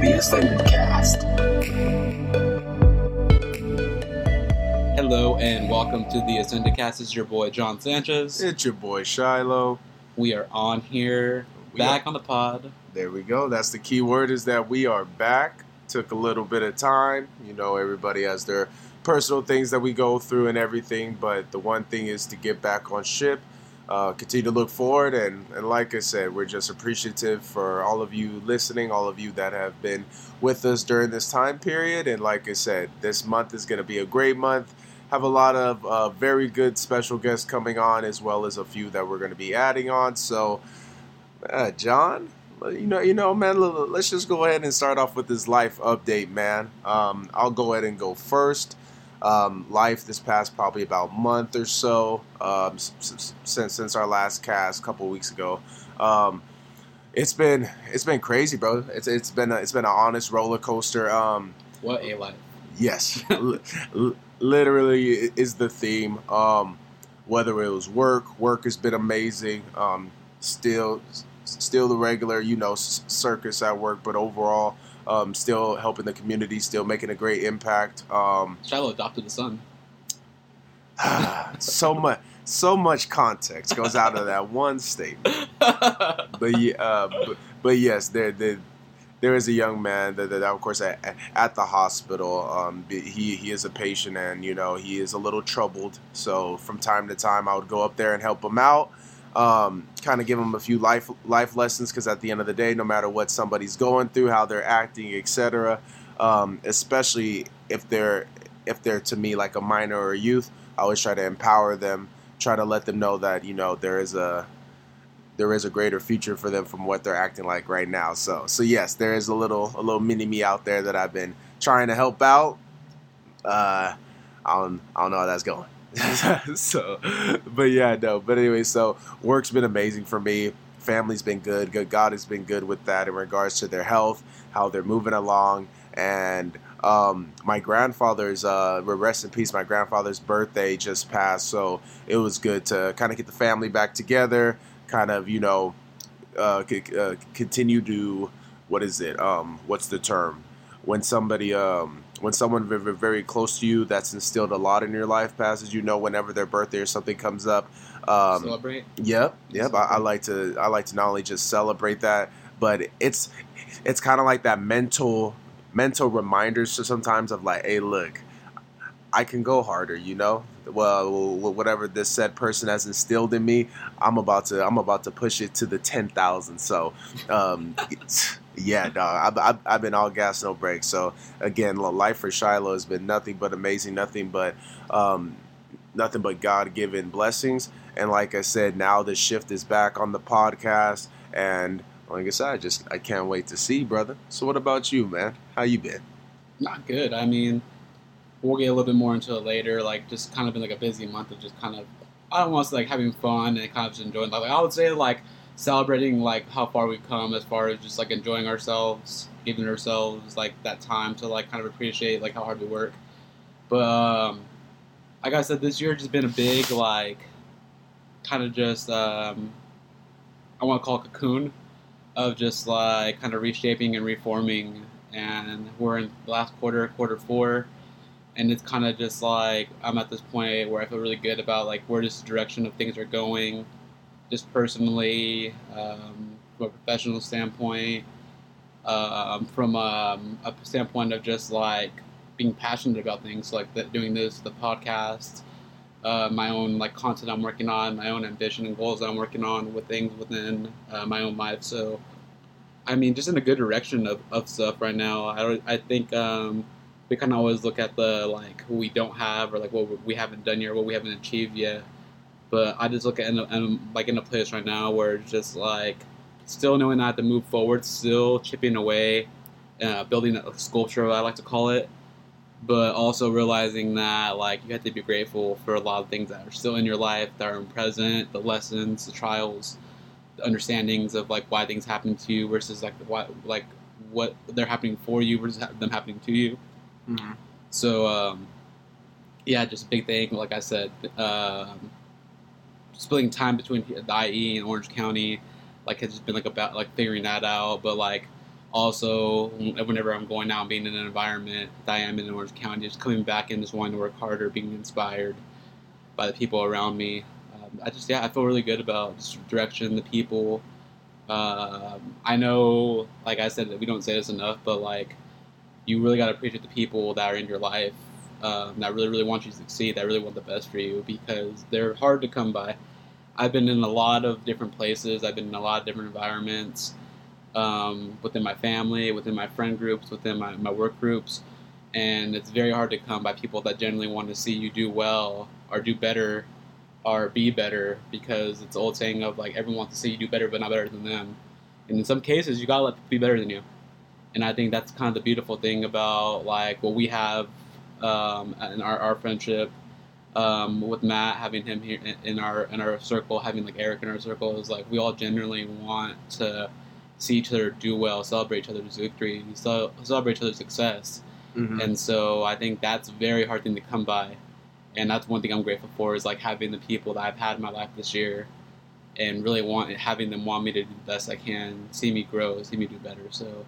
the Ascended Cast. Hello and welcome to the Ascended Cast. This is your boy John Sanchez. It's your boy Shiloh. We are on here, We back on the pod. There we go. That's the key word is that we are back. Took a little bit of time. You know, everybody has their personal things that we go through and everything, but the one thing is to get back on ship, uh, continue to look forward, and, and like I said, we're just appreciative for all of you listening, all of you that have been with us during this time period. And like I said, this month is going to be a great month. Have a lot of uh, very good special guests coming on, as well as a few that we're going to be adding on. So, uh, John, you know, you know, man. Let's just go ahead and start off with this life update, man. Um, I'll go ahead and go first. Um, life this past probably about month or so um, since since our last cast a couple weeks ago. Um, it's been it's been crazy, bro. It's it's been a, it's been an honest roller coaster. Um, What a life. Yes, L- literally is the theme. Um, whether it was work, work has been amazing. Um, still, still the regular, you know, s- circus at work, but overall, um, still helping the community, still making a great impact. Um, Shiloh adopted a son. so much, so much context goes out of that one statement. but uh, but, but yes, there, there, there is a young man that, that of course, at, at the hospital. Um, he he is a patient, and you know he is a little troubled. So from time to time, I would go up there and help him out. Um, kind of give them a few life life lessons because at the end of the day, no matter what somebody's going through, how they're acting, etc., um, especially if they're if they're to me like a minor or a youth, I always try to empower them, try to let them know that you know there is a there is a greater future for them from what they're acting like right now. So so yes, there is a little a little mini me out there that I've been trying to help out. Uh, I don't I don't know how that's going. so, but yeah, no. But anyway, so work's been amazing for me. Family's been good. Good God has been good with that in regards to their health, how they're moving along, and um, my grandfather's uh, rest in peace. My grandfather's birthday just passed, so it was good to kind of get the family back together. Kind of, you know, uh, c- uh, continue to what is it? Um, what's the term? When somebody, um, when someone very, very close to you that's instilled a lot in your life passes, you know, whenever their birthday or something comes up. Um, Celebrate. Yep, yep. I, I like to I like to not only just celebrate that, but it's it's kind of like that mental mental reminders to sometimes of like, hey, look, I can go harder. You know, well, whatever this said person has instilled in me, I'm about to I'm about to push it to the ten thousand. So, um, yeah, dog. I've, I've, been all gas, no brakes. So again, life for Shiloh has been nothing but amazing, nothing but um, nothing but God given blessings. And like I said, now the shift is back on the podcast, and like I said, I just I can't wait to see, brother. So what about you, man? How you been? Not good. I mean, we'll get a little bit more into it later. Like, just kind of been like a busy month of just kind of, I don't want to say like having fun and kind of just enjoying. Like, I would say like celebrating like how far we've come as far as just like enjoying ourselves, giving ourselves like that time to like kind of appreciate like how hard we work. But um, like I said, this year has just been a big like kind of just um, I want to call it cocoon of just like kind of reshaping and reforming. And we're in the last quarter, quarter four, and it's kind of just like I'm at this point where I feel really good about like where this direction of things are going, just personally, um, from a professional standpoint, um, from um, a standpoint of just like being passionate about things like that, doing this, the podcast, uh, my own like content I'm working on, my own ambition and goals I'm working on with things within uh, my own life. So, I mean, just in a good direction of, of stuff right now. I I think um, we of always look at the like who we don't have or like what we haven't done yet, what we haven't achieved yet. But I just look at in, like in a place right now where it's just like still knowing that I have to move forward, still chipping away, uh, building a sculpture, I like to call it but also realizing that like you have to be grateful for a lot of things that are still in your life that are present the lessons the trials the understandings of like why things happen to you versus like what like what they're happening for you versus them happening to you Mm-hmm. so um yeah just a big thing like i said um splitting time between the ie and orange county like has just been like about like figuring that out but like also whenever I'm going out being in an environment that I am in Orange County, just coming back and just wanting to work harder, being inspired by the people around me. Um, I just yeah, I feel really good about just direction, the people. Um, I know, like I said, we don't say this enough, but like you really got to appreciate the people that are in your life um, that really, really want you to succeed, that really want the best for you, because they're hard to come by. I've been in a lot of different places. I've been in a lot of different environments um, within my family, within my friend groups, within my, my work groups. And it's very hard to come by people that generally want to see you do well or do better or be better because it's old saying of like everyone wants to see you do better but not better than them. And in some cases, you gotta let people be better than you. And I think that's kind of the beautiful thing about like what we have um, in our, our friendship um, with Matt, having him here in our in our circle, having like Eric in our circle is like we all genuinely want to see each other do well, celebrate each other's victory, celebrate each other's success. Mm-hmm. And so I think that's a very hard thing to come by. And that's one thing I'm grateful for is like having the people that I've had in my life this year and really want having them want me to do the best I can, see me grow, see me do better. So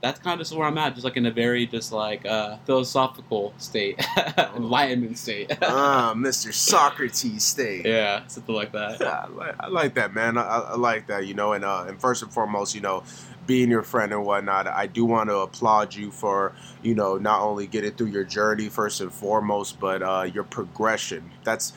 that's kind of just where I'm at, just like in a very just like uh, philosophical state, enlightenment state. ah, Mr. Socrates state. Yeah, something like that. Yeah, I, like, I like that, man. I, I, like that, you know. And uh, and first and foremost, you know, being your friend and whatnot, I do want to applaud you for you know not only getting through your journey first and foremost, but uh, your progression. That's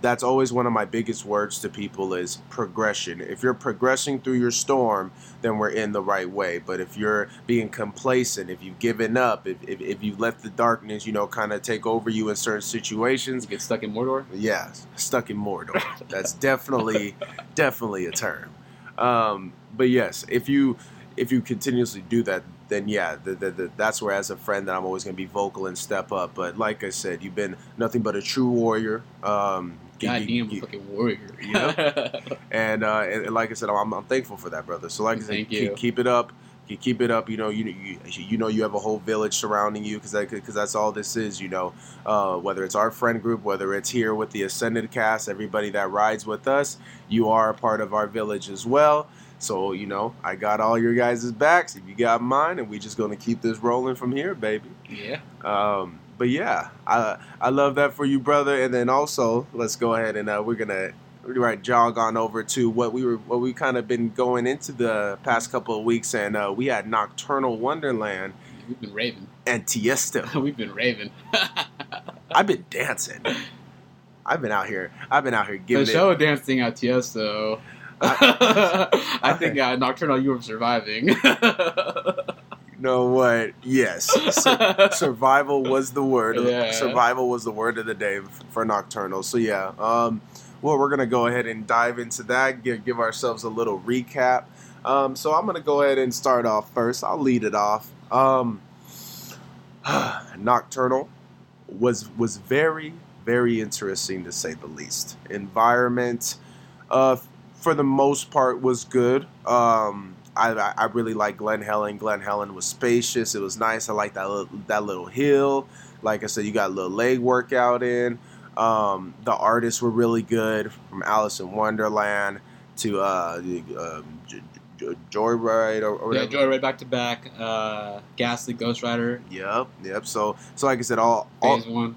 that's always one of my biggest words to people is progression. If you're progressing through your storm, then we're in the right way. But if you're being complacent, if you've given up, if, if, if you've let the darkness, you know, kind of take over you in certain situations, you get stuck in Mordor. Yeah, stuck in Mordor. that's definitely definitely a term. Um, but yes, if you if you continuously do that, then yeah, the, the, the, that's where as a friend that I'm always going to be vocal and step up. But like I said, you've been nothing but a true warrior. Um, Goddamn fucking warrior. You know? and, uh, and, and, like I said, I'm, I'm, thankful for that, brother. So like I said, keep, keep, it up. You keep it up. You know, you, you you know you have a whole village surrounding you because because that's all this is. You know, uh, whether it's our friend group, whether it's here with the Ascended cast, everybody that rides with us, you are a part of our village as well. So, you know, I got all your guys' backs. If you got mine, and we just gonna keep this rolling from here, baby. Yeah. Um, but yeah, I I love that for you, brother. And then also, let's go ahead and uh, we're gonna right jog on over to what we were what we kind of been going into the past couple of weeks, and uh, we had Nocturnal Wonderland. We've been raving. And Tiesto. We've been raving. I've been dancing. I've been out here. I've been out here giving the show it, dancing at Tiesto. I, I think uh, Nocturnal, you were surviving. Know what? Yes, Sur- survival was the word. Yeah. Survival was the word of the day for Nocturnal. So yeah, um, well, we're gonna go ahead and dive into that. Give give ourselves a little recap. Um, so I'm gonna go ahead and start off first. I'll lead it off. Um, Nocturnal was was very very interesting to say the least. Environment, uh, for the most part was good. Um, I, I really like Glen Helen. Glen Helen was spacious. It was nice. I like that little, that little hill. Like I said, you got a little leg workout in. Um, the artists were really good, from Alice in Wonderland to uh, um, Joyride or, or yeah, Joyride back to back. Uh, Ghastly Ghost Rider. Yep, yep. So so like I said, all phase all, one.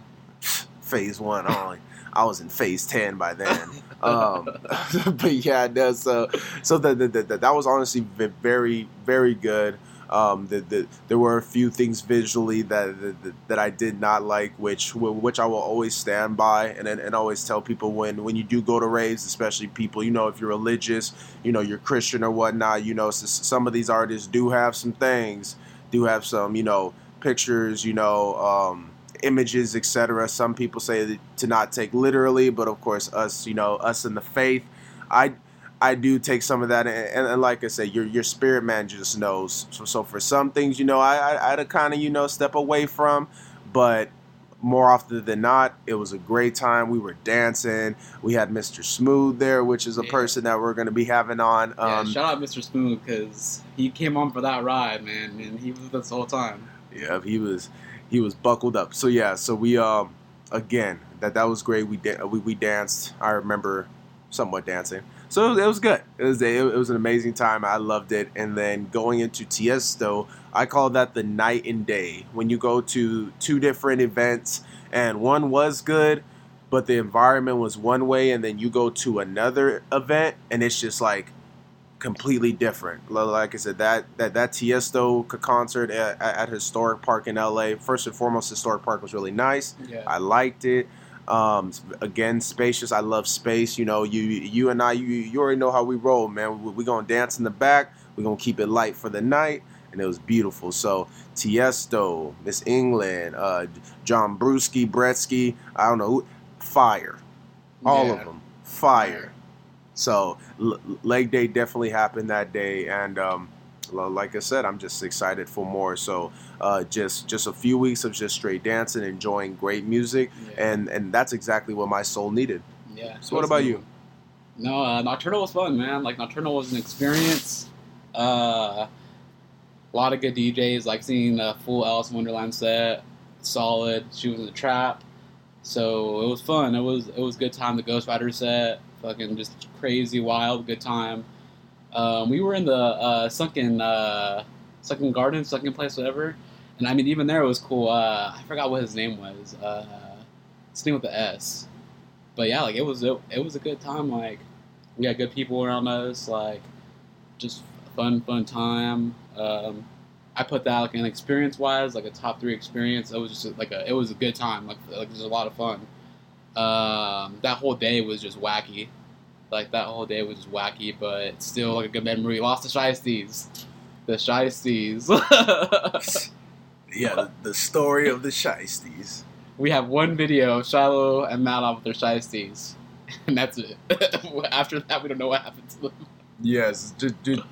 Phase one. Only I was in phase ten by then. Um, but yeah, so so the, the, that was honestly very very good. Um, the, the, there were a few things visually that, that, that I did not like, which which I will always stand by and, and always tell people when when you do go to raves, especially people you know if you're religious, you know you're Christian or whatnot, you know some of these artists do have some things, do have some you know pictures, you know. Um, images, etc. Some people say to not take literally, but of course, us, you know, us in the faith, I I do take some of that, and, and, like I said, your your spirit man just knows. So, so for some things, you know, I I, I to kind of you know step away from, but more often than not, it was a great time. We were dancing. We had Mr. Smooth there, which is a yeah. person that we're going to be having on. Um, yeah, shout out Mr. Smooth because he came on for that ride, man, and he was with us the whole time. Yeah, he was he was buckled up. So yeah, so we um again that that was great. We da- we, we danced. I remember somewhat dancing. so it was, it was good. It was a, it was an amazing time. I loved it. And then going into Tiesto, I call that the night and day. When you go to two different events, and one was good, but the environment was one way, and then you go to another event, and it's just like completely different. Like I said, that that that Tiesto concert at, at Historic Park in LA. First and foremost, Historic Park was really nice. Yeah. I liked it. Um, again, spacious. I love space. You know, you you and I, you you already know how we roll, man. We, we gonna dance in the back. We're gonna keep it light for the night, and it was beautiful. So Tiesto, Miss England, uh, John Brewski, Bretsky. I don't know, who, fire. All Yeah. of them, fire. So L- leg day definitely happened that day, and um, like I said, I'm just excited for more. So uh, just just a few weeks of just straight dancing, enjoying great music, Yeah. and and that's exactly what my soul needed. Yeah. So what about you? No, uh, Nocturnal was fun, man. Like Nocturnal was an experience. Uh, a lot of good DJs, like seeing a full Alice in Wonderland set, solid. She was in the trap, so it was fun. It was it was a good time. The Ghost Rider set, fucking just crazy, wild, good time. Um, we were in the uh, sunken uh, sunken garden, sunken place, whatever. And I mean, even there it was cool. Uh, I forgot what his name was. Uh, his name with the S but yeah, like it was it, it was a good time. Like we had good people around us. Like just fun fun time. Um, I put that like an experience wise, like a top three experience. It was just like a it was a good time. Like like it was a lot of fun. Um, that whole day was just wacky. Like that whole day was just wacky, but still like a good memory. Lost the Shiesties. The Shiesties. Yeah, the, the story of the Shiesties. we have one video of Shiloh and Matt with their Shiesties. And that's it. After that, we don't know what happened to them. Yes,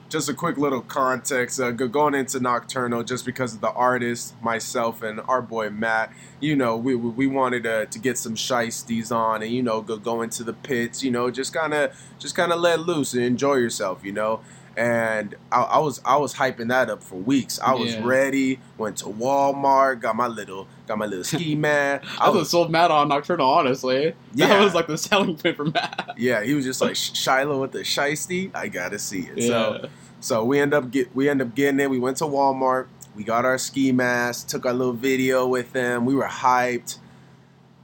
just, a quick little context. Uh, going into Nocturnal, just because of the artist, myself, and our boy Matt, you know, we, we, wanted to, to get some shiesties on and, you know, go, go into the pits, you know, just kind of just kind of let loose and enjoy yourself, you know. And I, I was I was hyping that up for weeks. I was Yeah. ready. Went to Walmart, got my little got my little ski mat. I was sold Matt on Nocturnal, honestly. Yeah. That was like the selling point for Matt. yeah. He was just like Shiloh with the shiesty. I gotta see it. So Yeah. So we end up get we end up getting it. We went to Walmart. We got our ski mask. Took our little video with them. We were hyped.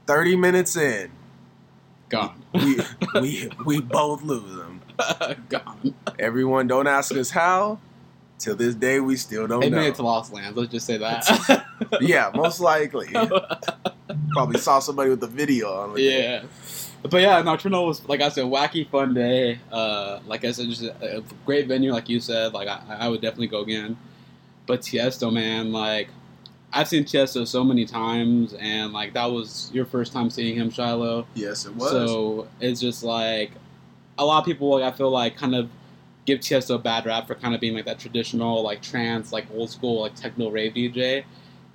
Thirty minutes in, Gone. we we we both lose. Gone. Everyone, don't ask us how. Till this day, we still don't They know. made it to Lost Lands. Let's just say that. yeah, most likely. Probably saw somebody with the video on. like, yeah. But yeah, Nocturnal was like I said, wacky fun day. Uh, like I said, just a, a great venue, like you said. Like I, I would definitely go again. But Tiesto, man, like I've seen Tiesto so many times, and like that was your first time seeing him, Shiloh. Yes, it was. So it's just like a lot of people, like I feel like, kind of give Tiesto a bad rap for kind of being like that traditional, like trance, like old school, like techno rave DJ.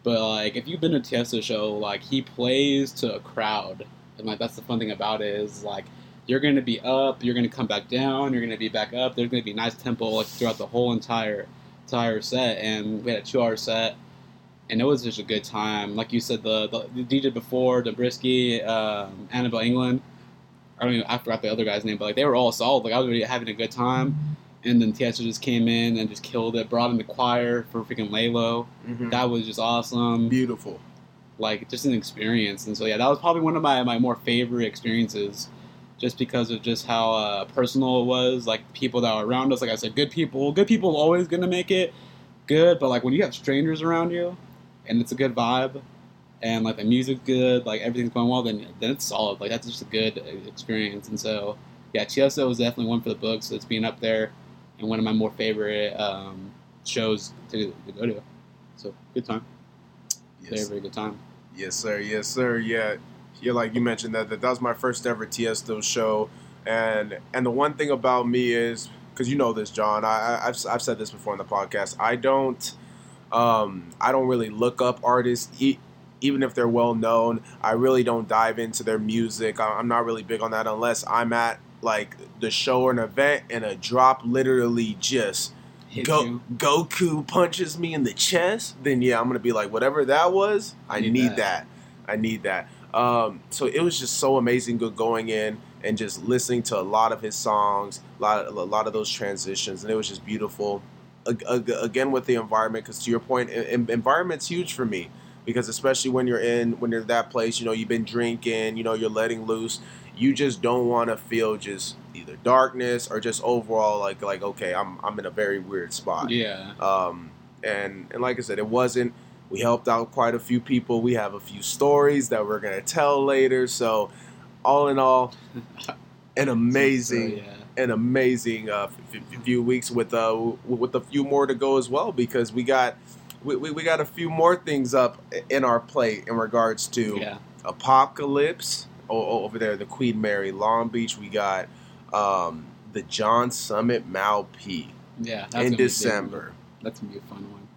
But like if you've been to Tiesto show, like he plays to a crowd, and like that's the fun thing about it is like you're gonna be up, you're gonna come back down, you're gonna be back up. There's gonna be nice tempo like throughout the whole entire entire set, and we had a two hour set. And it was just a good time. Like you said, the, the, DJ before, Dombresky, um, Annabel Englund, I don't even I forgot the other guy's name, but like they were all solid. Like I was really having a good time. And then Tiesto just came in and just killed it. Brought in the choir for freaking Lay Low. Mhm. That was just awesome. beautiful. Like just an experience. And so yeah, that was probably one of my, my more favorite experiences, just because of just how uh, personal it was. Like people that were around us. Like I said, good people. Good people always gonna make it good. But like when you have strangers around you, and it's a good vibe, and like the music's good, like everything's going well, then then it's solid. Like that's just a good uh, experience. And so yeah, Tiesto was definitely one for the books. It's being up there, and one of my more favorite um, shows to, to go to. So good time, very Yes, very good time. yes, sir. Yes, sir. Yeah, yeah. Like you mentioned that that, that was my first ever Tiesto show, and and the one thing about me is because you know this, John. I, I I've I've said this before in the podcast. I don't um I don't really look up artists. E- even if they're well known, I really don't dive into their music. I'm not really big on that unless I'm at like the show or an event and a drop literally just Go. Goku punches me in the chest, then yeah, I'm gonna be like, whatever that was, I Need need, that. that. I need that. Um, so it was just so amazing go- going in and just listening to a lot of his songs, a lot, of, a lot of those transitions, and it was just beautiful. Ag- ag- Again, with the environment, because to your point, en- en- environment's huge for me. Because especially when you're in, when you're that place, you know, you've been drinking, you know, you're letting loose. You just don't want to feel just either darkness or just overall like, like okay, I'm, I'm in a very weird spot. Yeah. Um, and and like I said, it wasn't. We helped out quite a few people. We have a few stories that we're gonna tell later. So, all in all, an amazing, So, yeah. an amazing uh, f- f- few weeks with uh w- with a few more to go as well because we got we, we, we got a few more things up in our plate in regards to Yeah. Apocalypse o- o- over there, the Queen Mary Long Beach. We got um, the John Summit Mau P Yeah. In gonna be a big December. That's gonna be a fun one.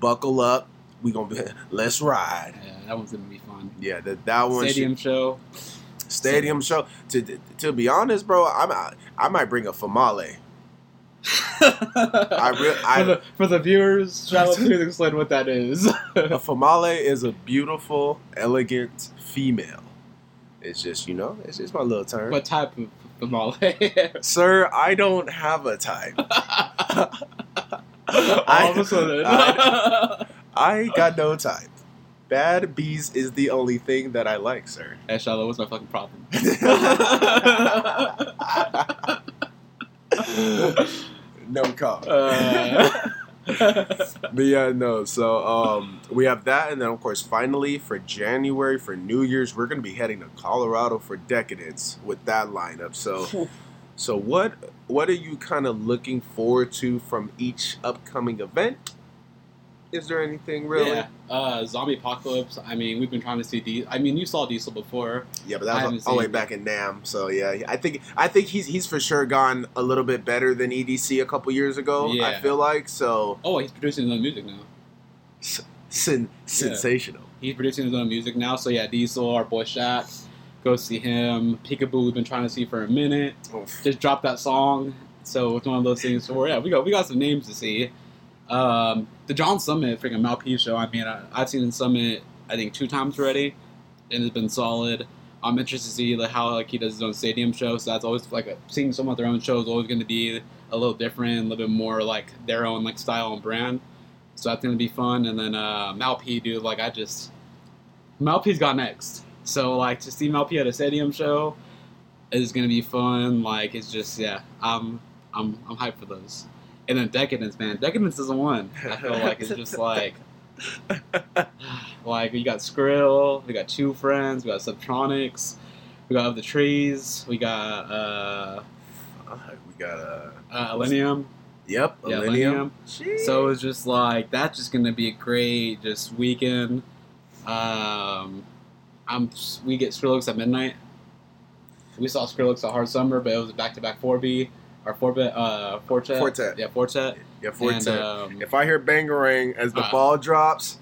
Buckle up, we gonna be let's ride. Yeah, that one's gonna be fun. Yeah, that that one Stadium show. should- stadium show. To to be honest, bro, I'm I might bring a famale. I re- I- for, the, for the viewers, Charlotte, please explain what that is. A famale is a beautiful, elegant female. It's just you know, it's just my little term. what type of tamale? Sir, I don't have a type. All of a sudden. I- I got no type. Bad bees is the only thing that I like, sir. hey, Charlotte, what's my fucking problem? No comment. Uh, But yeah, no. So um, we have that, and then of course, finally for January for New Year's, we're gonna be heading to Colorado for Decadence with that lineup. So, so what what are you kind of looking forward to from each upcoming event? Is there anything really? Yeah. Uh, Zombie Apocalypse. I mean, we've been trying to see Diesel. I mean, you saw Diesel before. Yeah, but that was all the way back in Nam. So yeah, I think I think he's he's for sure gone a little bit better than EDC a couple years ago. Yeah. I feel like so Oh, he's producing his own music now. sen- sensational. He's producing his own music now. So yeah, Diesel, our boy Shaq. Go see him. Peekaboo, we've been trying to see for a minute. Oof. just dropped that song. So it's one of those things where yeah, we got we got some names to see. Um, the John Summit freaking Mau P show. I mean, I, I've seen Summit I think two times already, and it's been solid. I'm interested to see like how like he does his own stadium show. So that's always like seeing someone with their own show is always going to be a little different, a little bit more like their own like style and brand. So that's going to be fun. And then uh, Mau P, dude, like I just Mau P's got next. So like to see Mau P at a stadium show is gonna be fun. Like it's just yeah, I'm I'm I'm hyped for those. And then Decadence, man, Decadence is the one. I feel like it's just like like we got Skrill, we got Two Friends, we got Subtronics, we got Of the Trees, we got uh, Uh, we got uh Illenium. yep, Yeah, Millennium. So it's just like that's just gonna be a great just weekend. Um, I'm we get Skrillex at midnight. We saw Skrillex at Hard Summer, but it was a back to back four B or four bit uh Four Tet. Fortet. Yeah, Four Tet. yeah, Forte. And, um, if I hear Bangarang as the uh, ball drops,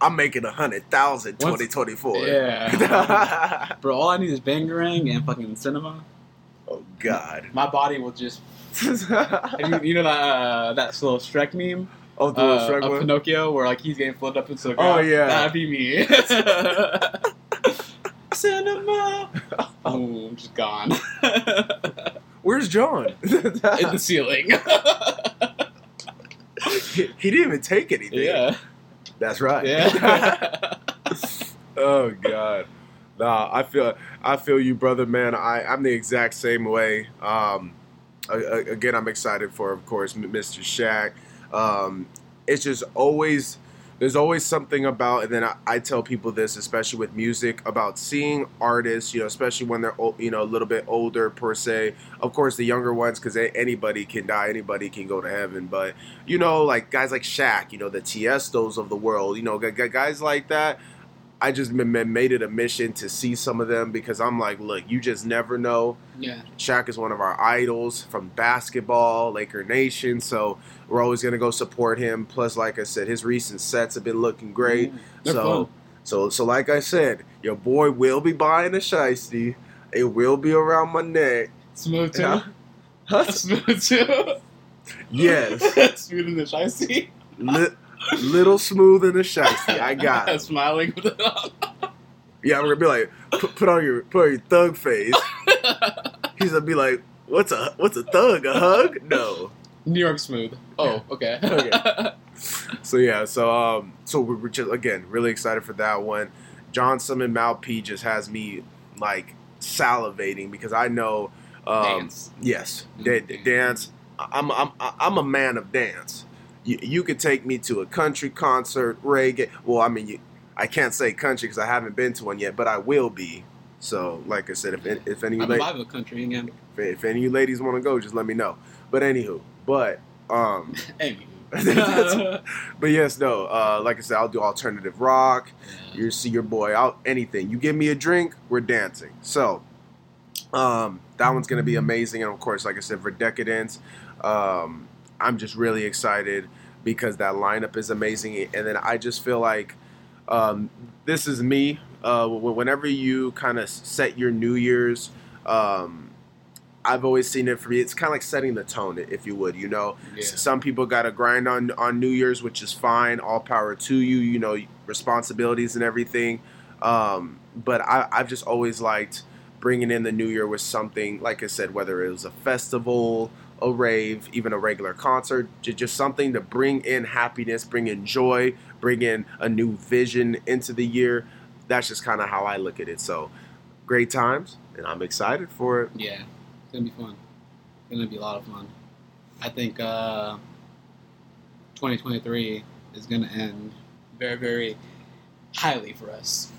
I'm making a hundred thousand Once- 2024. yeah. Bro, all I need is Bangarang and fucking cinema. oh God. My body will just. You, you know that uh, that slow Shrek meme oh, the uh, little Shrek one? Pinocchio where like he's getting floated up into the Oh, yeah. that'd be me. cinema. Oh, just gone Where's John? in the ceiling. he, he didn't even take anything. yeah, That's right. yeah. oh God. Nah, I feel I feel you, brother, man. I I'm the exact same way. Um, again, I'm excited for, of course, Mr. Shaq. Um, it's just always there's always something about, and then I, I tell people this, especially with music, about seeing artists, you know, especially when they're you know a little bit older per se. Of course, the younger ones, because anybody can die, anybody can go to heaven. But you know, like guys like Shaq, you know, the Tiestos of the world, you know, gu- gu- guys like that. I just made it a mission to see some of them because I'm like, look, you just never know. yeah. Shaq is one of our idols from basketball, Laker Nation. So we're always gonna go support him. Plus, like I said, his recent sets have been looking great. They're so, fun. so, so like I said, your boy will be buying a shiesty. It will be around my neck. Smooth too. Huh? Huh? Smooth too. Yes, Smooth in the shiesty. Li- little smooth in a shiesty. I got it. Smiling with it on. Yeah, I'm gonna be like, put, put on your put on your thug face. He's gonna be like, What's a what's a thug? A hug? No. New York smooth. Oh, okay. Okay. So yeah, so um, so we're just again really excited for that one. John Summit Mau P just has me like salivating because I know um, Dance. Yes, Mm, da- dance. dance. I'm I'm I'm a man of dance. You, you could take me to a country concert, reggae. Well, I mean, you, I can't say country because I haven't been to one yet, but I will be. So, like I said, if if any of you I'm la- alive country again. if, if any of you ladies want to go, just let me know. But anywho, but um, Anywho. But yes, no. Uh, like I said, I'll do alternative rock. You see your boy out anything. You give me a drink, we're dancing. So um, that one's gonna be amazing, and of course, like I said, for Decadence, um, I'm just really excited because that lineup is amazing, and then I just feel like um, this is me. Uh, whenever you kind of set your New Year's, um, I've always seen it for me. It's kind of like setting the tone, if you would. You know, Yeah. Some people got to grind on on New Year's, which is fine. All power to you. You know, responsibilities and everything. Um, but I, I've just always liked bringing in the New Year with something, like I said, whether it was a festival, a rave, even a regular concert, ju- just something to bring in happiness, bring in joy, bring in a new vision into the year. That's just kind of how I look at it. So, great times, and I'm excited for it. Yeah, it's gonna be fun. It's gonna be a lot of fun. I think uh, 2023 is gonna end very, very highly for us.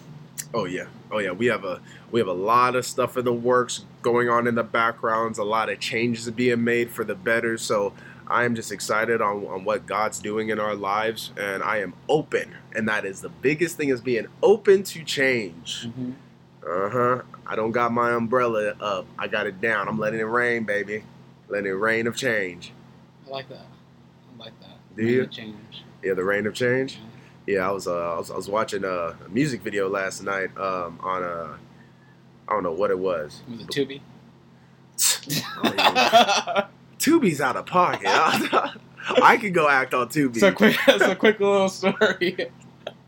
Oh yeah, oh yeah. We have a we have a lot of stuff in the works going on in the backgrounds. A lot of changes being made for the better. So I am just excited on, on what God's doing in our lives, and I am open. And that is the biggest thing is being open to change. Mm-hmm. Uh huh. I don't got my umbrella up. I got it down. I'm letting it rain, baby. Letting it rain of change. I like that. I like that. Do Make you? Change. Yeah, the rain of change. Yeah, I was uh, I was, I was watching uh, a music video last night um, on a I don't know what it was. Was it Tubi? Oh, Tubi's out of pocket. I could go act on Tubi. so quick, so quick little story.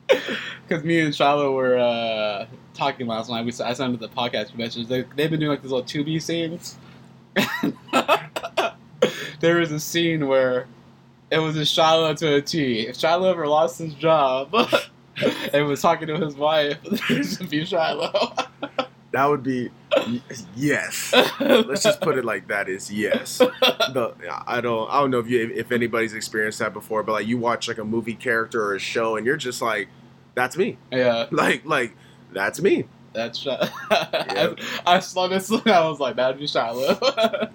Because me and Shiloh were uh, talking last night. We I sent them the podcast conventions. They they've been doing like these little Tubi scenes. there was a scene where it was a Shiloh to a T. If Shiloh ever lost his job and was talking to his wife, be Shiloh. that would be yes. Let's just put it like that. Is yes. The, I don't I don't know if you if anybody's experienced that before, but like you watch like a movie character or a show, and you're just like, that's me. yeah, Like like that's me. that's Shiloh. I, I saw this I was like, that'd be Shiloh.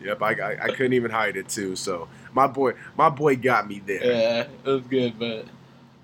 Yep. I, I I couldn't even hide it too. So my boy my boy got me there. Yeah, it was good, but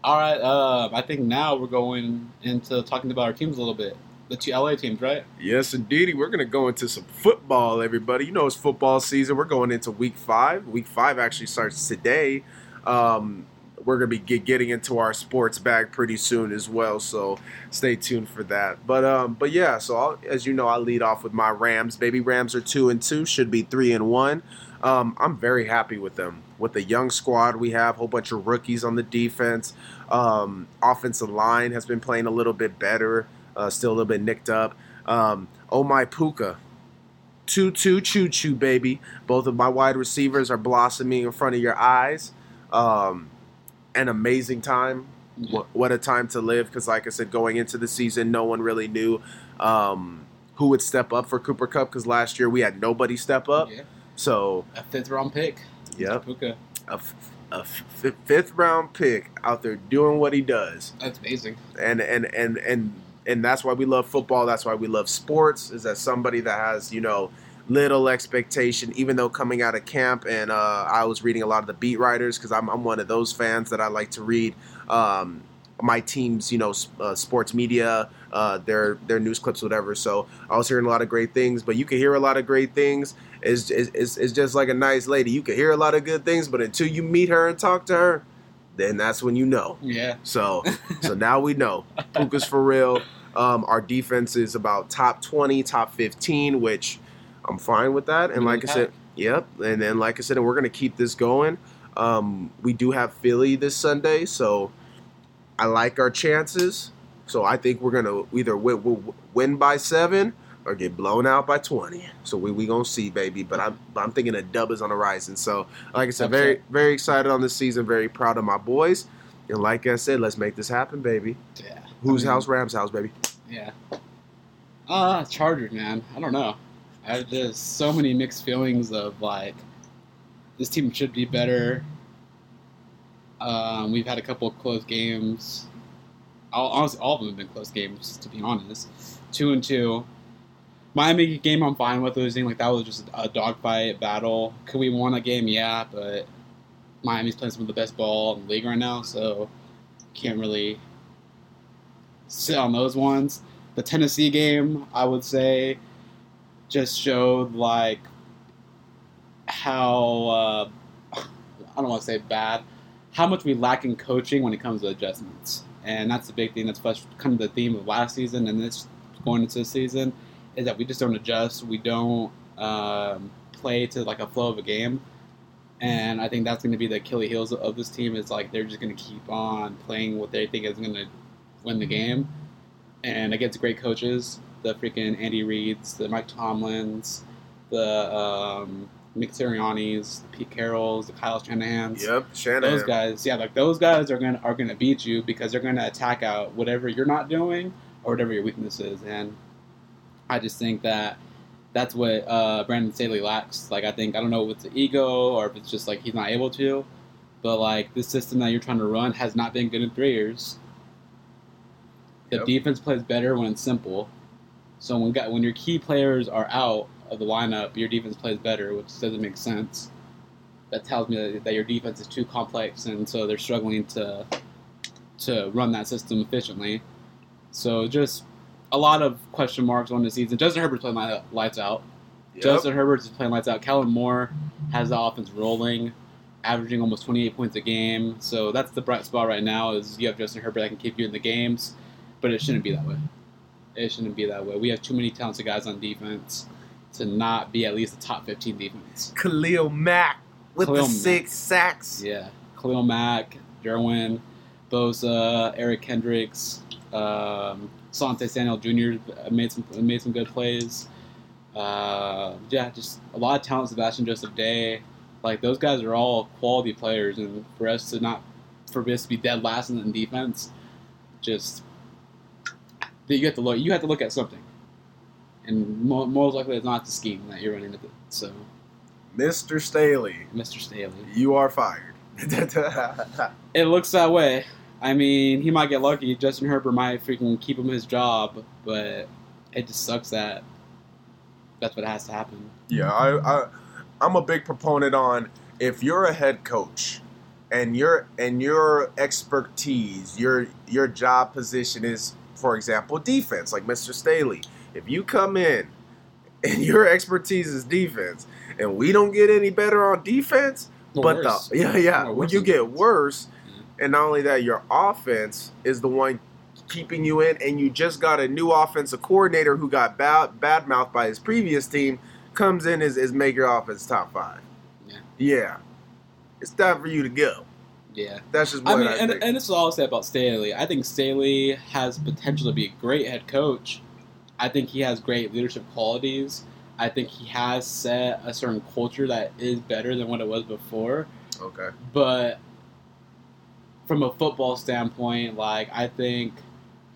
all right. Um, I think now we're going into talking about our teams a little bit. The two LA teams, right? Yes, indeedy. We're gonna go into some football, everybody. You know it's football season. We're going into week five. Week five actually starts today. Um, we're gonna be get, getting into our sports bag pretty soon as well. So stay tuned for that. But um, but yeah. So I'll, as you know, I lead off with my Rams. Baby Rams are two and two. Should be three and one. Um, I'm very happy with them. With the young squad we have, a whole bunch of rookies on the defense. Um, offensive line has been playing a little bit better. Uh, still a little bit nicked up. Um, oh my Puka. 2 2 choo choo, baby. Both of my wide receivers are blossoming in front of your eyes. Um, an amazing time. What, what a time to live. Because, like I said, going into the season, no one really knew um, who would step up for Cooper Kupp. Because last year we had nobody step up. Yeah, So, a fifth round pick. yep, Puka. a, f- a f- fifth round pick out there doing what he does. That's amazing. and and and and and that's why we love football. That's why we love sports. Is that somebody that has you know little expectation, even though coming out of camp and uh, I was reading a lot of the beat writers because I'm I'm one of those fans that I like to read. Um, my team's, you know, uh, sports media, uh, their their news clips, whatever. So I was hearing a lot of great things, but you can hear a lot of great things. it's, is is just like a nice lady. You can hear a lot of good things, but until you meet her and talk to her, then that's when you know. Yeah. So so now we know Puka's for real. Um, our defense is about top twenty, top fifteen, which I'm fine with that. And like I said, yep. And then like I said, and we're gonna keep this going. Um, we do have Philly this Sunday, so I like our chances. So I think we're gonna either win, win by seven or get blown out by 20. So we we gonna see, baby. But I'm but I'm thinking a dub is on the horizon. So like I said, very very excited on this season. Very proud of my boys. And like I said, let's make this happen, baby. Yeah. Whose I mean, house? Rams house, baby. Yeah. Uh, Chargers, man. I don't know. I have just so many mixed feelings of like, this team should be better. Um, we've had a couple of close games. All, honestly, all of them have been close games, to be honest. Two and two. Miami game, I'm fine with losing. Like that was just a dogfight battle. Could we won a game? Yeah, but Miami's playing some of the best ball in the league right now, so can't really sit on those ones. The Tennessee game, I would say, just showed like how uh, I don't want to say bad, how much we lack in coaching when it comes to adjustments, and that's the big thing. That's kind of the theme of last season and this going into this season is that we just don't adjust. We don't um, play to like a flow of a game. And I think that's going to be the Achilles heels of this team. Is like they're just going to keep on playing what they think is going to win the game, and against great coaches, the freaking Andy Reid's, the Mike Tomlins, the um, Nick Sirianni's, the Pete Carrolls, the Kyle Shanahan's. Yep, Shannon. Those guys, yeah, like those guys are gonna are gonna beat you because they're gonna attack out whatever you're not doing or whatever your weakness is, and I just think that that's what uh, Brandon Staley lacks. Like I think I don't know if it's the ego or if it's just like he's not able to, but like this system that you're trying to run has not been good in three years. The Yep. defense plays better when it's simple. So when got when your key players are out of the lineup, your defense plays better, which doesn't make sense. That tells me that, that your defense is too complex, and so they're struggling to to run that system efficiently. So just a lot of question marks on the season. Justin Herbert's playing li- lights out. Yep. Justin Herbert's playing lights out. Kellen Moore has the offense rolling, averaging almost 28 points a game. So that's the bright spot right now. Is you have Justin Herbert that can keep you in the games, but it shouldn't be that way. It shouldn't be that way. We have too many talented guys on defense to not be at least a top 15 defense. Khalil Mack with Khalil the Mack. six sacks. Yeah, Khalil Mack, Derwin, Bosa, Eric Kendricks, um, Sante Samuel Jr. made some made some good plays. Uh, yeah, just a lot of talent. Sebastian Joseph Day, like those guys are all quality players, and for us to not for us to be dead last in, in defense, just you have to look. You have to look at something, and more, most likely it's not the scheme that you're running Into. So, Mr. Staley, Mr. Staley. you are fired. It looks that way. I mean, he might get lucky. Justin Herbert might freaking keep him his job, but it just sucks that that's what has to happen. Yeah, I, I I'm a big proponent on if you're a head coach and your and your expertise, your your job position is, for example, defense, like Mr. Staley. If you come in and your expertise is defense, and we don't get any better on defense, Or but worse. the yeah yeah, Or when you get worse, Yeah. and not only that, your offense is the one keeping you in, and you just got a new offensive coordinator who got bad bad mouthed by his previous team, comes in is, is make your offense top five. Yeah. Yeah. It's time for you to go. Yeah. That's just I mean, I, and, think. and this is all I'll say about Staley. I think Staley has potential to be a great head coach. I think he has great leadership qualities. I think he has set a certain culture that is better than what it was before. okay. But from a football standpoint, like I think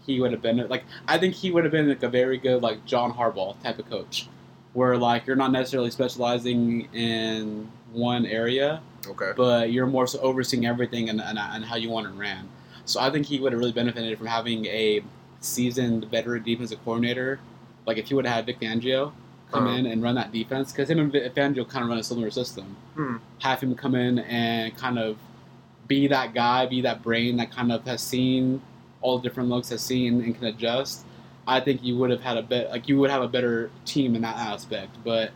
he would have been like I think he would have been like a very good like John Harbaugh type of coach, where like you're not necessarily specializing in one area, Okay. but you're more so overseeing everything and, and, and how you want it ran. So I think he would have really benefited from having a seasoned veteran defensive coordinator. Like if he would have had Vic Fangio come Uh-huh. in and run that defense, because him and Vic Fangio kind of run a similar system. Hmm. Have him come in and kind of be that guy, be that brain that kind of has seen all the different looks, has seen and can adjust. I think you would have had a bit like you would have a better team in that aspect. But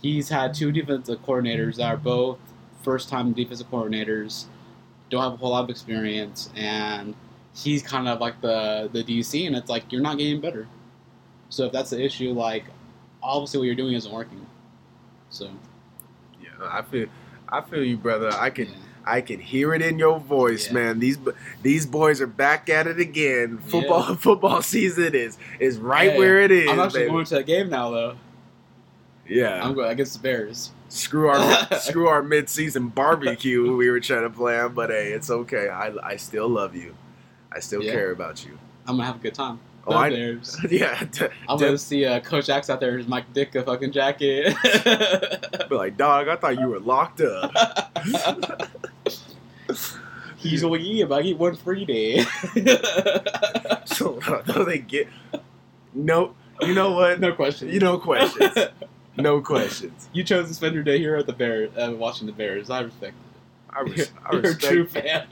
he's had two defensive coordinators that are both first time defensive coordinators, don't have a whole lot of experience, and he's kind of like the the DC, and it's like you're not getting better. So if that's the issue, like obviously what you're doing isn't working. So Yeah, I feel I feel you, brother. I can yeah. I can hear it in your voice, Yeah. man. These these boys are back at it again. Football football season is is right where it is. I'm actually baby. going to that game now, though. yeah. I'm going against the Bears. screw our screw our mid season barbecue we were trying to plan, but hey, it's okay. I I still love you. I still Yeah. care about you. I'm gonna have a good time. Oh, I- Bears. yeah. d- I'm d- gonna see uh, Coach X out there in his Mike Ditka fucking jacket. be like, dog, I thought you were locked up. He's all yeah, but I get one free day. so no, they get no. You know what? no question. You know questions. No questions. you chose to spend your day here at the Bears, uh, watching the Bears. I respect. I, it. res- I You're a respect. true fan.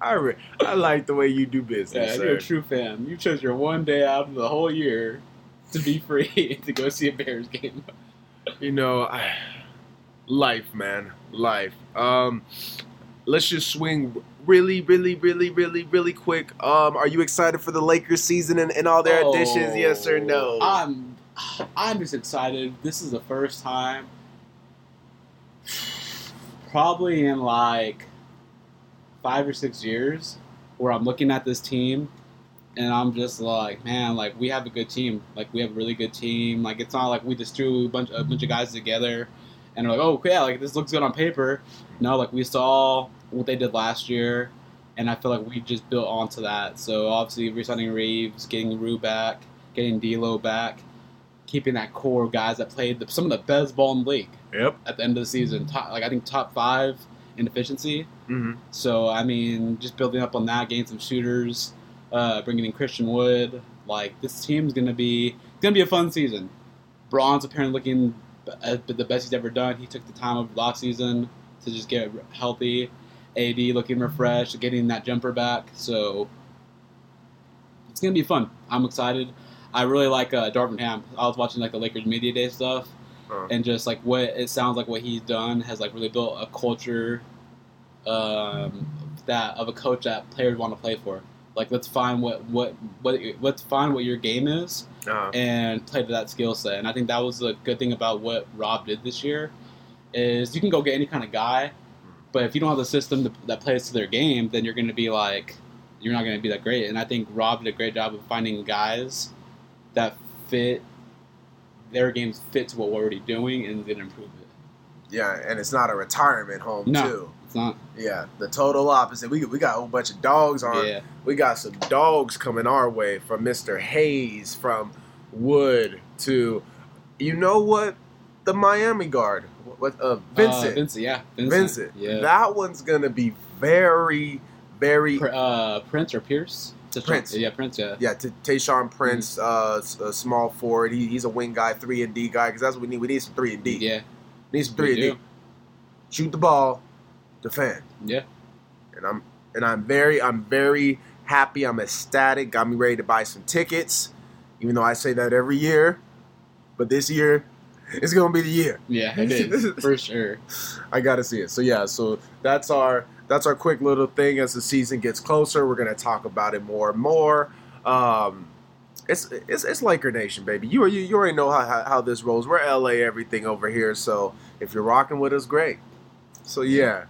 I, re- I like the way you do business, yeah, sir. you're a true fan. You chose your one day out of the whole year to be free to go see a Bears game. You know, I, life, man, life. Um, let's just swing really, really, really, really, really quick. Um, are you excited for the Lakers season and, and all their additions? Yes or no? Oh, I'm I'm just excited. This is the first time probably in like five or six years where I'm looking at this team and I'm just like, man, like we have a good team. Like we have a really good team. Like it's not like we just threw a bunch a bunch of guys together and we're like, oh yeah, like this looks good on paper. No, like we saw what they did last year and I feel like we just built onto that. So obviously re-signing Reaves, getting Rui back, getting D'Lo back, keeping that core of guys that played the, some of the best ball in the league yep. at the end of the season. Top, like I think top five in efficiency. hmm So I mean, just building up on that, getting some shooters, uh, bringing in Christian Wood. Like this team's gonna be gonna be a fun season. Bron's apparently looking the best he's ever done. He took the time of last season to just get healthy. AD looking refreshed, getting that jumper back. So it's gonna be fun. I'm excited. I really like uh, Darvin Ham. I was watching like the Lakers media day stuff, Uh, and just like what it sounds like what he's done has like really built a culture um, that of a coach that players want to play for. Like let's find what what what let's find what your game is uh, and play to that skill set. And I think that was the good thing about what Rob did this year is you can go get any kind of guy, but if you don't have the system to, that plays to their game, then you're going to be like you're not going to be that great. And I think Rob did a great job of finding guys that fit their games fit to what we're already doing and then improve it. yeah, and it's not a retirement home No. too. It's not. Yeah, the total opposite. We we got a whole bunch of dogs on. Yeah. We got some dogs coming our way from Mr. Hayes, from Wood to, you know what, the Miami guard, what uh, Vincent. Uh, Vincent. Yeah. Vincent. Vincent. Yeah. That one's gonna be very, very. Pr- uh, Prince or Pierce? Just- Prince. Yeah, Prince. Yeah. yeah, to Tayshawn Prince, uh, s- a small forward. He, he's a wing guy, three and D guy, because that's what we need. We need some three and D. Yeah. Need some we three and do. D. Shoot the ball, defend. Yeah. and I'm and I'm very I'm very happy. I'm ecstatic. Got me ready to buy some tickets, even though I say that every year. But this year, it's gonna be the year. Yeah, it is for sure. I gotta see it. So yeah, so that's our that's our quick little thing. As the season gets closer, we're gonna talk about it more and more. Um, it's it's, it's Laker Nation, baby. You you, you already know how, how how this rolls. We're LA everything over here. So if you're rocking with us, great. So yeah,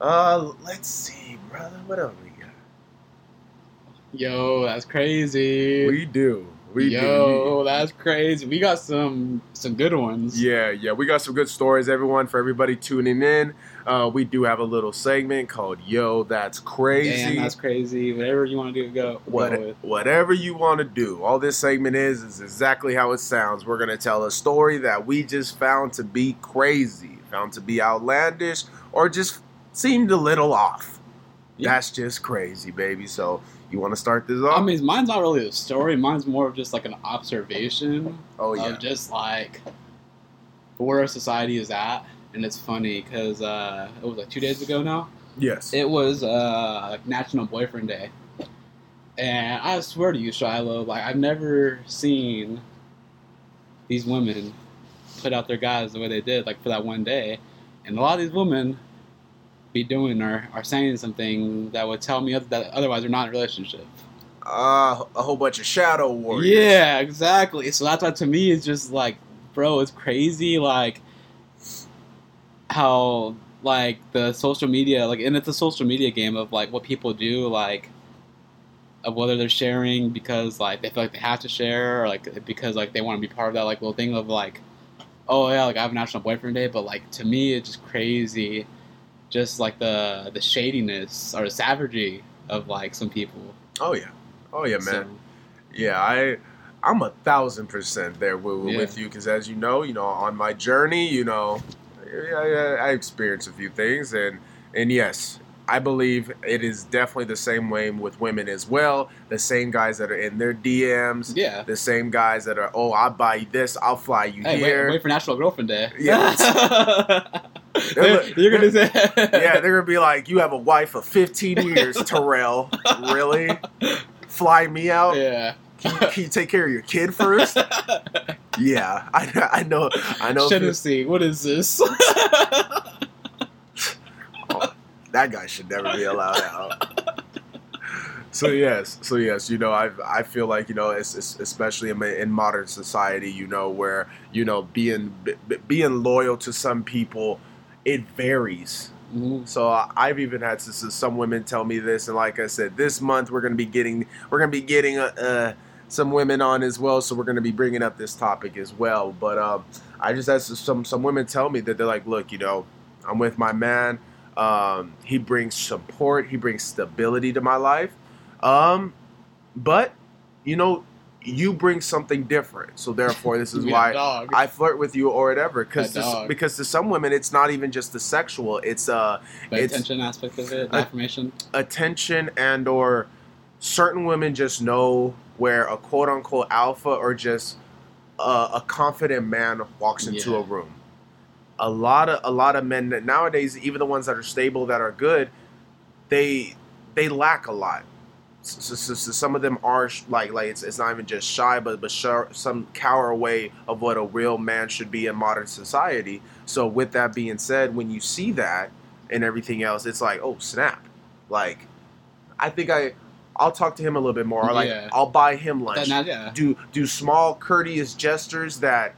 uh, let's see, brother. What else we got? Yo, that's crazy. We do. We do. Yo, that's crazy. We got some some good ones. Yeah, yeah. We got some good stories, everyone, for everybody tuning in. Uh, we do have a little segment called Yo, That's Crazy. Damn, that's crazy. Whatever you want to do, go. what, go with. whatever you want to do. All this segment is is exactly how it sounds. We're gonna tell a story that we just found to be crazy, found to be outlandish, or just seemed a little off. Yeah. That's just crazy, baby. So you want to start this off? I mean, mine's not really a story. Mine's more of just like an observation oh yeah, of just like where our society is at. And it's funny because uh, it was like two days ago now. yes. It was uh, National Boyfriend Day, and I swear to you, Shiloh, like I've never seen these women put out their guys the way they did, like for that one day. And a lot of these women be doing or are saying something that would tell me that otherwise they're not in a relationship. uh, a whole bunch of shadow warriors. Yeah, exactly. So that's why to me it's just like, bro, it's crazy. Like how like the social media, like, and it's a social media game of like what people do, like, of whether they're sharing because like they feel like they have to share, or like because like they want to be part of that like little thing of like, oh yeah, like I have National Boyfriend Day, but like to me it's just crazy, just like the the shadiness or the savagery of like some people. Oh yeah, oh yeah, man. So, Yeah, I I'm a thousand percent there with, Yeah. with you because as you know, you know, on my journey, you know, I, I, I experienced a few things, and and yes, I believe it is definitely the same way with women as well. The same guys that are in their DMs, yeah. the same guys that are, oh, I'll buy you this, I'll fly you Hey, here. wait, wait for National Girlfriend Day. Yeah. They're- You're gonna say, yeah, they're gonna be like, you have a wife of 15 years, Terrell. Really? Fly me out? yeah. Can you, can you take care of your kid first? Yeah, I, I know. I know. Tennessee, what is this? Oh, that guy should never be allowed out. So yes, so yes, you know, I I feel like you know, it's, it's especially in, in modern society, you know, where you know being b- being loyal to some people, it varies. Mhm. So I've even had some women tell me this, and like I said, this month we're gonna be getting we're gonna be getting uh, uh, some women on as well. So we're gonna be bringing up this topic as well. But um, I just had some some women tell me that they're like, look, you know, I'm with my man. Um, he brings support. He brings stability to my life. Um, but you know, you bring something different. So therefore, this is why. I flirt with you or whatever. Because because to some women, it's not even just the sexual. It's uh the it's- attention aspect of it, Uh, affirmation. attention and or certain women just know where a quote unquote alpha or just a, a confident man walks into Yeah. a room. A lot of a lot of men nowadays, even the ones that are stable that are good, they they lack a lot. So, so- so some of them are sh- like like it's, it's not even just shy, but but show, some cower away of what a real man should be in modern society. So with that being said, when you see that and everything else, it's like oh snap, like I think I I'll talk to him a little bit more. Or like Yeah. I'll buy him lunch. Not, yeah. do do small courteous gestures that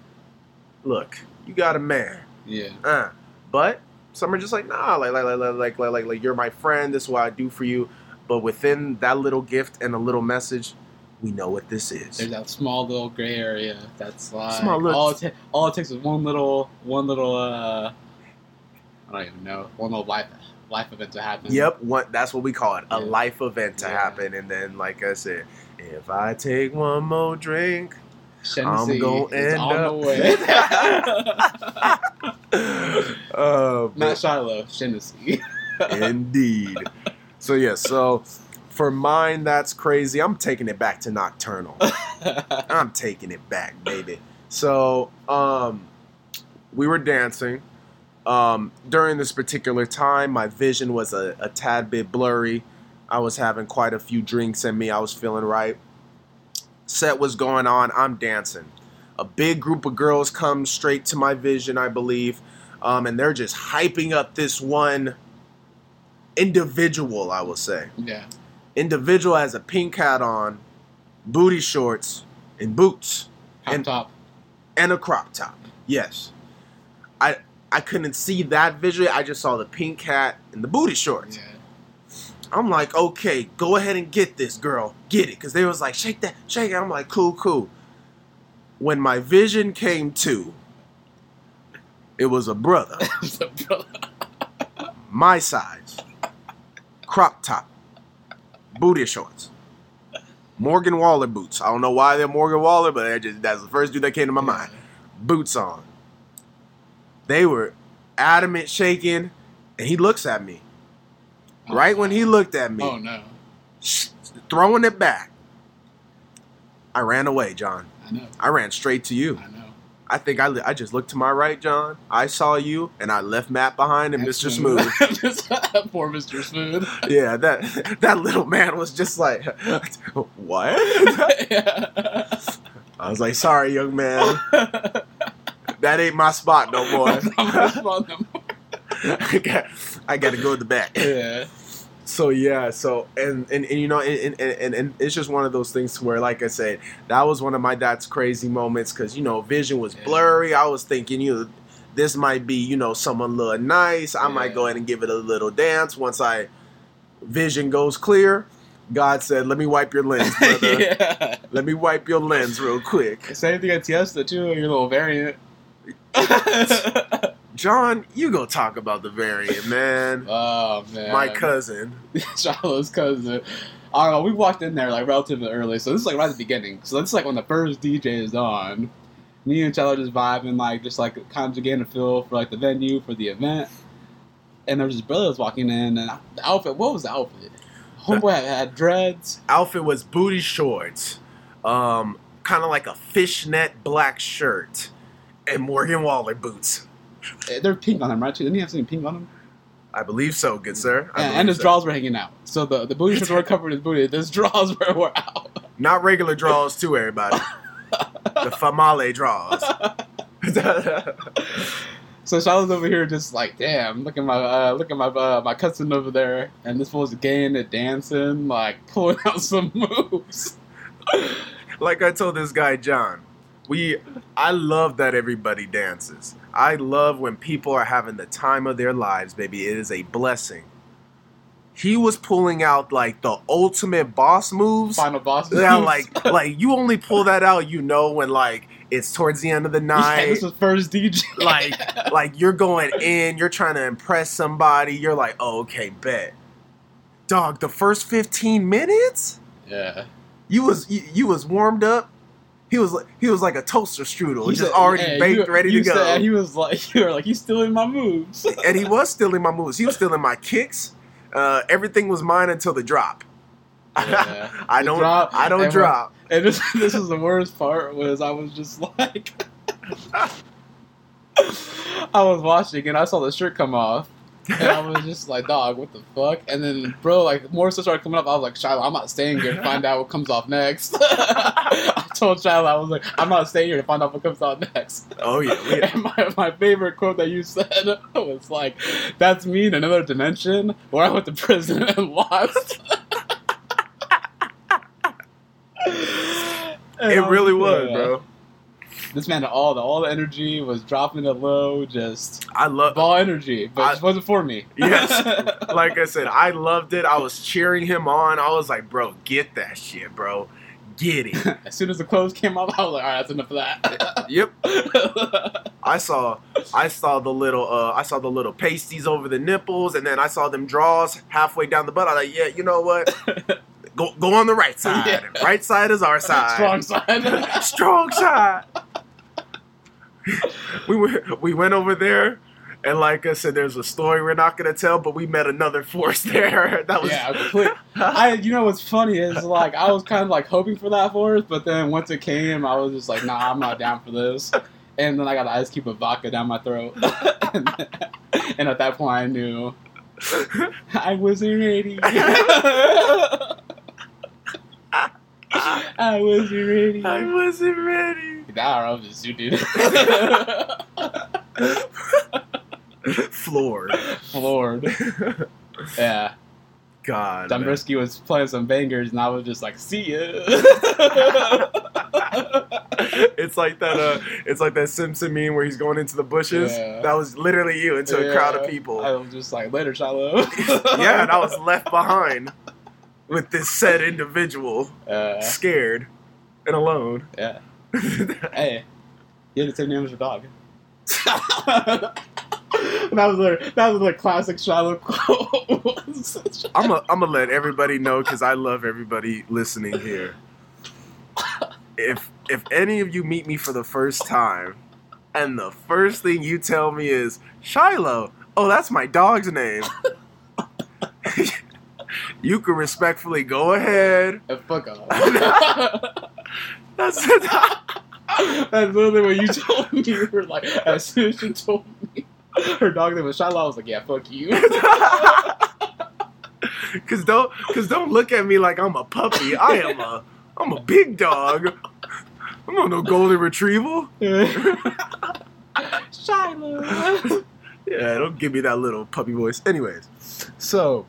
look you got a man, Yeah. uh, but some are just like nah like like like like like like, like you're my friend. This is what I do for you. But within that little gift and a little message, we know what this is. There's that small little gray area that's like Small little- all it, ta- all it takes is one little one little uh I don't even know one little life life event to happen. Yep, what that's what we call it, a Yeah. life event to Yeah. happen. And then, like I said, if I take one more drink, Shenancy I'm gonna end on up- the way. oh, Not Shiloh, Shenancy. Indeed. So yeah, so for mine that's crazy. I'm taking it back to nocturnal. I'm taking it back, baby. So, um we were dancing. Um during this particular time, my vision was a, a tad bit blurry. I was having quite a few drinks in me. I was feeling right. Set was going on. I'm dancing. A big group of girls come straight to my vision, I believe. Um, and they're just hyping up this one individual, I will say. yeah. Individual has a pink hat on, booty shorts, and boots, Top And- top. and a crop top. Yes. I I couldn't see that visually. I just saw the pink hat and the booty shorts. Yeah. I'm like, okay, go ahead and get this girl. Get it. Because they was like, shake that, shake it. I'm like, cool, cool. When my vision came to, it was a brother, So, bro, my size, crop top, booty shorts, Morgan Wallen boots. I don't know why they're Morgan Wallen, but just, that's the first dude that came to my mind. Boots on. They were adamant shaking, and he looks at me. Oh, Right when he looked at me, Oh no. throwing it back. I ran away, John. I know. I ran straight to you. I know. I think I, li- I just looked to my right, John. I saw you, and I left Matt behind and Mr. Smooth. Poor Mr. Smooth. yeah, that that little man was just like, what? yeah. I was like, sorry, young man, that ain't my spot no more. I got, I got to go to the back. yeah. So yeah, so and and, and you know, and, and, and, it's just one of those things where, like I said, that was one of my dad's crazy moments because you know, vision was Yeah. blurry. I was thinking, you know, this might be, you know, someone little nice. I might go Yeah. ahead and give it a little dance once I vision goes clear. God said, "Let me wipe your lens, brother. yeah. Let me wipe your lens real quick." Same thing at Tiesto too. Your little variant. John, you go talk about the variant, man. oh man, My cousin. Shiloh's cousin. I don't know. We walked in there like relatively early, so this is like right at the beginning. So this is like when the first DJ is on. Me and Shiloh just vibing, like just like kind of getting a feel for like the venue for the event. And there was this brother that was walking in, and the outfit. What was the outfit? Homeboy had, had dreads. Outfit was booty shorts, um, kind of like a fishnet black shirt, and Morgan Wallen boots. Eh, They're pink on them, right? Too. Didn't he have something pink on him? I believe so, good sir. I And, and his so. drawers were hanging out. So the the booty shorts were covered his booty. His drawers were, were out. Not regular draws too, everybody. the famale draws. So Shiloh's over here just like, damn, look at my uh, look at my uh, my cousin over there, and this fool's gaying and dancing, like pulling out some moves. like I told this guy John, we I love that everybody dances. I love when people are having the time of their lives, baby. It is a blessing. He was pulling out like the ultimate boss moves. Final boss. moves. Yeah, like like you only pull that out, you know, when like it's towards the end of the yeah, night. this was first DJ. like like you're going in, you're trying to impress somebody. You're like, oh, okay, bet. Dog, the first 15 minutes, yeah, you was you, you was warmed up. He was like he was like a toaster strudel, He just said- already yeah, baked, you- ready you to go. he was like, you were like, he's stealing my moves. and he was stealing my moves. He was stealing my kicks. Uh, everything was mine until the drop. Yeah. I don't. drop, I don't and drop. And this this is the worst part was I was just like I was watching and I saw the shirt come off. And I was just like, dog, what the fuck? And then, bro, like, more stuff started coming up. I was like, Shiloh, I'm not staying here to find out what comes off next. I told Shiloh, I was like, I'm not staying here to find out what comes out next. Oh yeah, we- And my, my favorite quote that you said was like, that's me in another dimension where I went to prison and lost. And it really was, yeah. bro. This man, all the all the energy was dropping it low, just I love. ball energy, but I- it wasn't for me. Yes. like I said, I loved it. I was cheering him on. I was like, bro, get that shit, bro. Get it. as soon as the clothes came off, I was like, all right, that's enough of that. yep. I saw I saw the little uh I saw the little pasties over the nipples and then I saw them draws halfway down the butt. I was like, yeah, you know what? Go go on the right side. Yeah. Right side is our side. Strong side. Strong side. we went we went over there and like I said, there's a story we're not gonna tell, but we met another force there. That was yeah. I, you know what's funny is like I was kind of like hoping for that force, but then once it came, I was just like, nah, I'm not down for this. And then I got an ice cube of vodka down my throat, and, and at that point, I knew I wasn't ready. I wasn't ready. I wasn't ready. Nah, I was just you, dude. Floored. Floored. Yeah. God. man. Dombresky was playing some bangers, and I was just like, "See ya." it's like that uh it's like that Simpson meme where he's going into the bushes. Yeah. That was literally you into a crowd of Yeah. people. I was just like, "Later, Shiloh." yeah, and I was left behind with this said individual, Uh, scared and alone. yeah. Hey, you had the same name as your dog. that was a that was a classic Shiloh quote. I'm a, I'm gonna let everybody know because I love everybody listening here. If if any of you meet me for the first time, and the first thing you tell me is Shiloh, oh that's my dog's name. you can respectfully go ahead. Uh, Fuck off. That's That's literally what you told me. You were like, as soon as she told me her dog name was Shiloh, I was like, yeah, fuck you. Cause don't, cause don't look at me like I'm a puppy. I am a, I'm a big dog. I'm not no golden retrieval. Shiloh. Yeah, don't give me that little puppy voice. Anyways, so,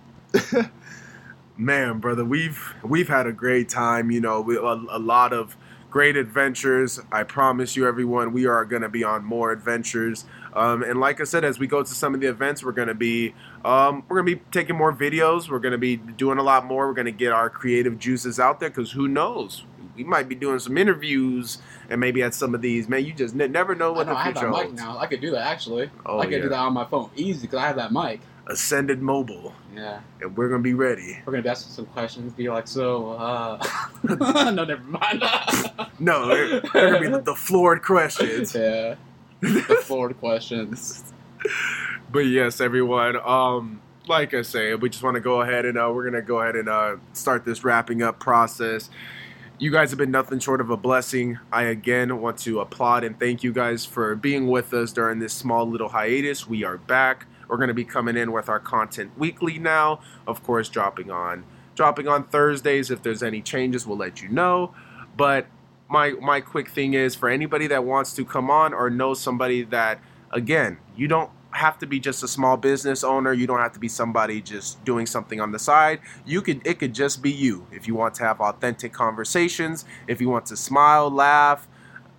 man, brother, we've we've had a great time. You know, we, a, a lot of great adventures. I promise you, everyone, we are going to be on more adventures. Um, and like I said, as we go to some of the events, we're going to be um, we're going to be taking more videos. We're going to be doing a lot more. We're going to get our creative juices out there because who knows? We might be doing some interviews and maybe at some of these. Man, you just ne- never know what I know I have future that mic now. I could do that actually. Oh, I could yeah. do that on my phone easy because I have that mic. Ascended Mobile, Yeah, and we're going to be ready. we're gonna be asking some questions. Be like, so, uh, no, never mind. No, they're, they're to be the, the floored questions. yeah, the forward questions. But yes, everyone. Um, like I say, we just want to go ahead and uh, we're gonna go ahead and uh, start this wrapping up process. You guys have been nothing short of a blessing. I again want to applaud and thank you guys for being with us during this small little hiatus. We are back. We're gonna be coming in with our content weekly now. Of course, dropping on dropping on Thursdays. If there's any changes, we'll let you know. But my my quick thing is for anybody that wants to come on or knows somebody that again, you don't have to be just a small business owner. You don't have to be somebody just doing something on the side. You could it could just be you. If you want to have authentic conversations, if you want to smile, laugh.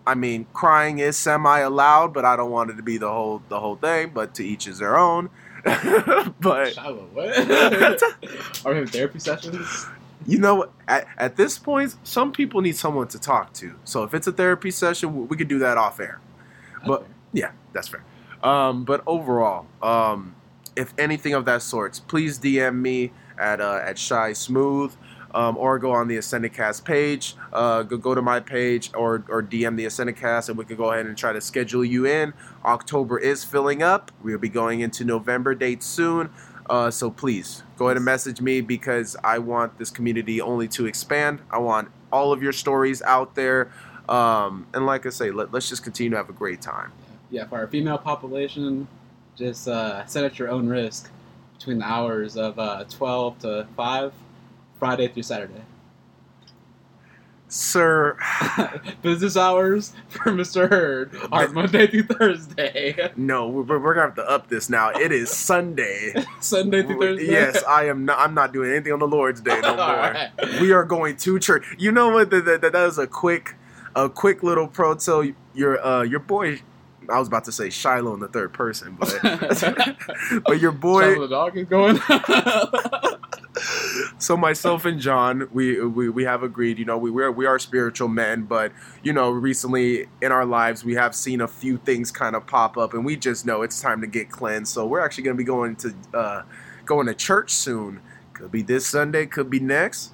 I mean, crying is semi allowed, but I don't want it to be the whole the whole thing, but to each is their own. but Shiloh, what? Are we having therapy sessions? you know, at, at this point, some people need someone to talk to. So if it's a therapy session, we- we could do that off air. But- Yeah, that's fair. Um, but overall, um, if anything of that sorts, please DM me at uh, at Shy Smooth, um, or go on the Ascendicast page. Uh, go go to my page or or DM the Ascendicast, and we can go ahead and try to schedule you in. October is filling up. We'll be going into November dates soon. Uh, so please go ahead and message me because I want this community only to expand. I want all of your stories out there. Um, and like I say, let, let's just continue to have a great time. Yeah, for our female population, just uh, set at your own risk between the hours of uh, 12 to 5, Friday through Saturday. Sir, Business hours for Mr. Hurd are Monday through Thursday. no, we're, we're gonna have to up this now. It is Sunday. Sunday through Thursday? yes, I am. Not, I'm not doing anything on the Lord's Day no more. Alright. We are going to church. You know what? That, that, that is a quick, a quick little pro tell. Your uh, your boy. I was about to say Shiloh in the third person, but but your boy. Shiloh the dog is going. so myself and John, we we, we have agreed. You know, we we are, we are spiritual men, but you know, recently in our lives, we have seen a few things kind of pop up, and we just know it's time to get cleansed. So we're actually going to be going to uh, going to church soon. Could be this Sunday, could be next.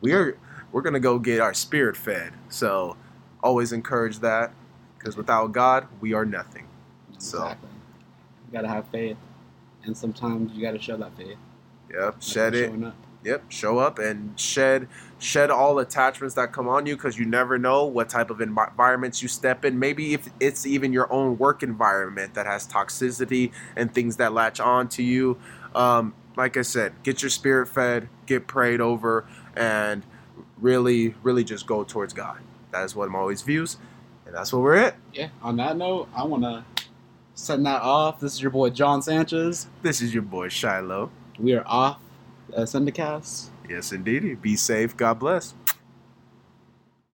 We're we're gonna go get our spirit fed. So always encourage that, because without God, we are nothing. So- You gotta have faith. And sometimes you gotta show that faith. Yep, Like shed it. Yep, show up and shed shed all attachments that come on you because you never know what type of environments you step in. Maybe if it's even your own work environment that has toxicity and things that latch on to you. Um, like I said, get your spirit fed, get prayed over, and really, really just go towards God. That is what I'm always views, and that's what we're at. Yeah, on that note, I wanna send that off. This is your boy John Sanchez. This is your boy Shiloh. We are off uh, Syndicast. Yes, indeed. Be safe. God bless.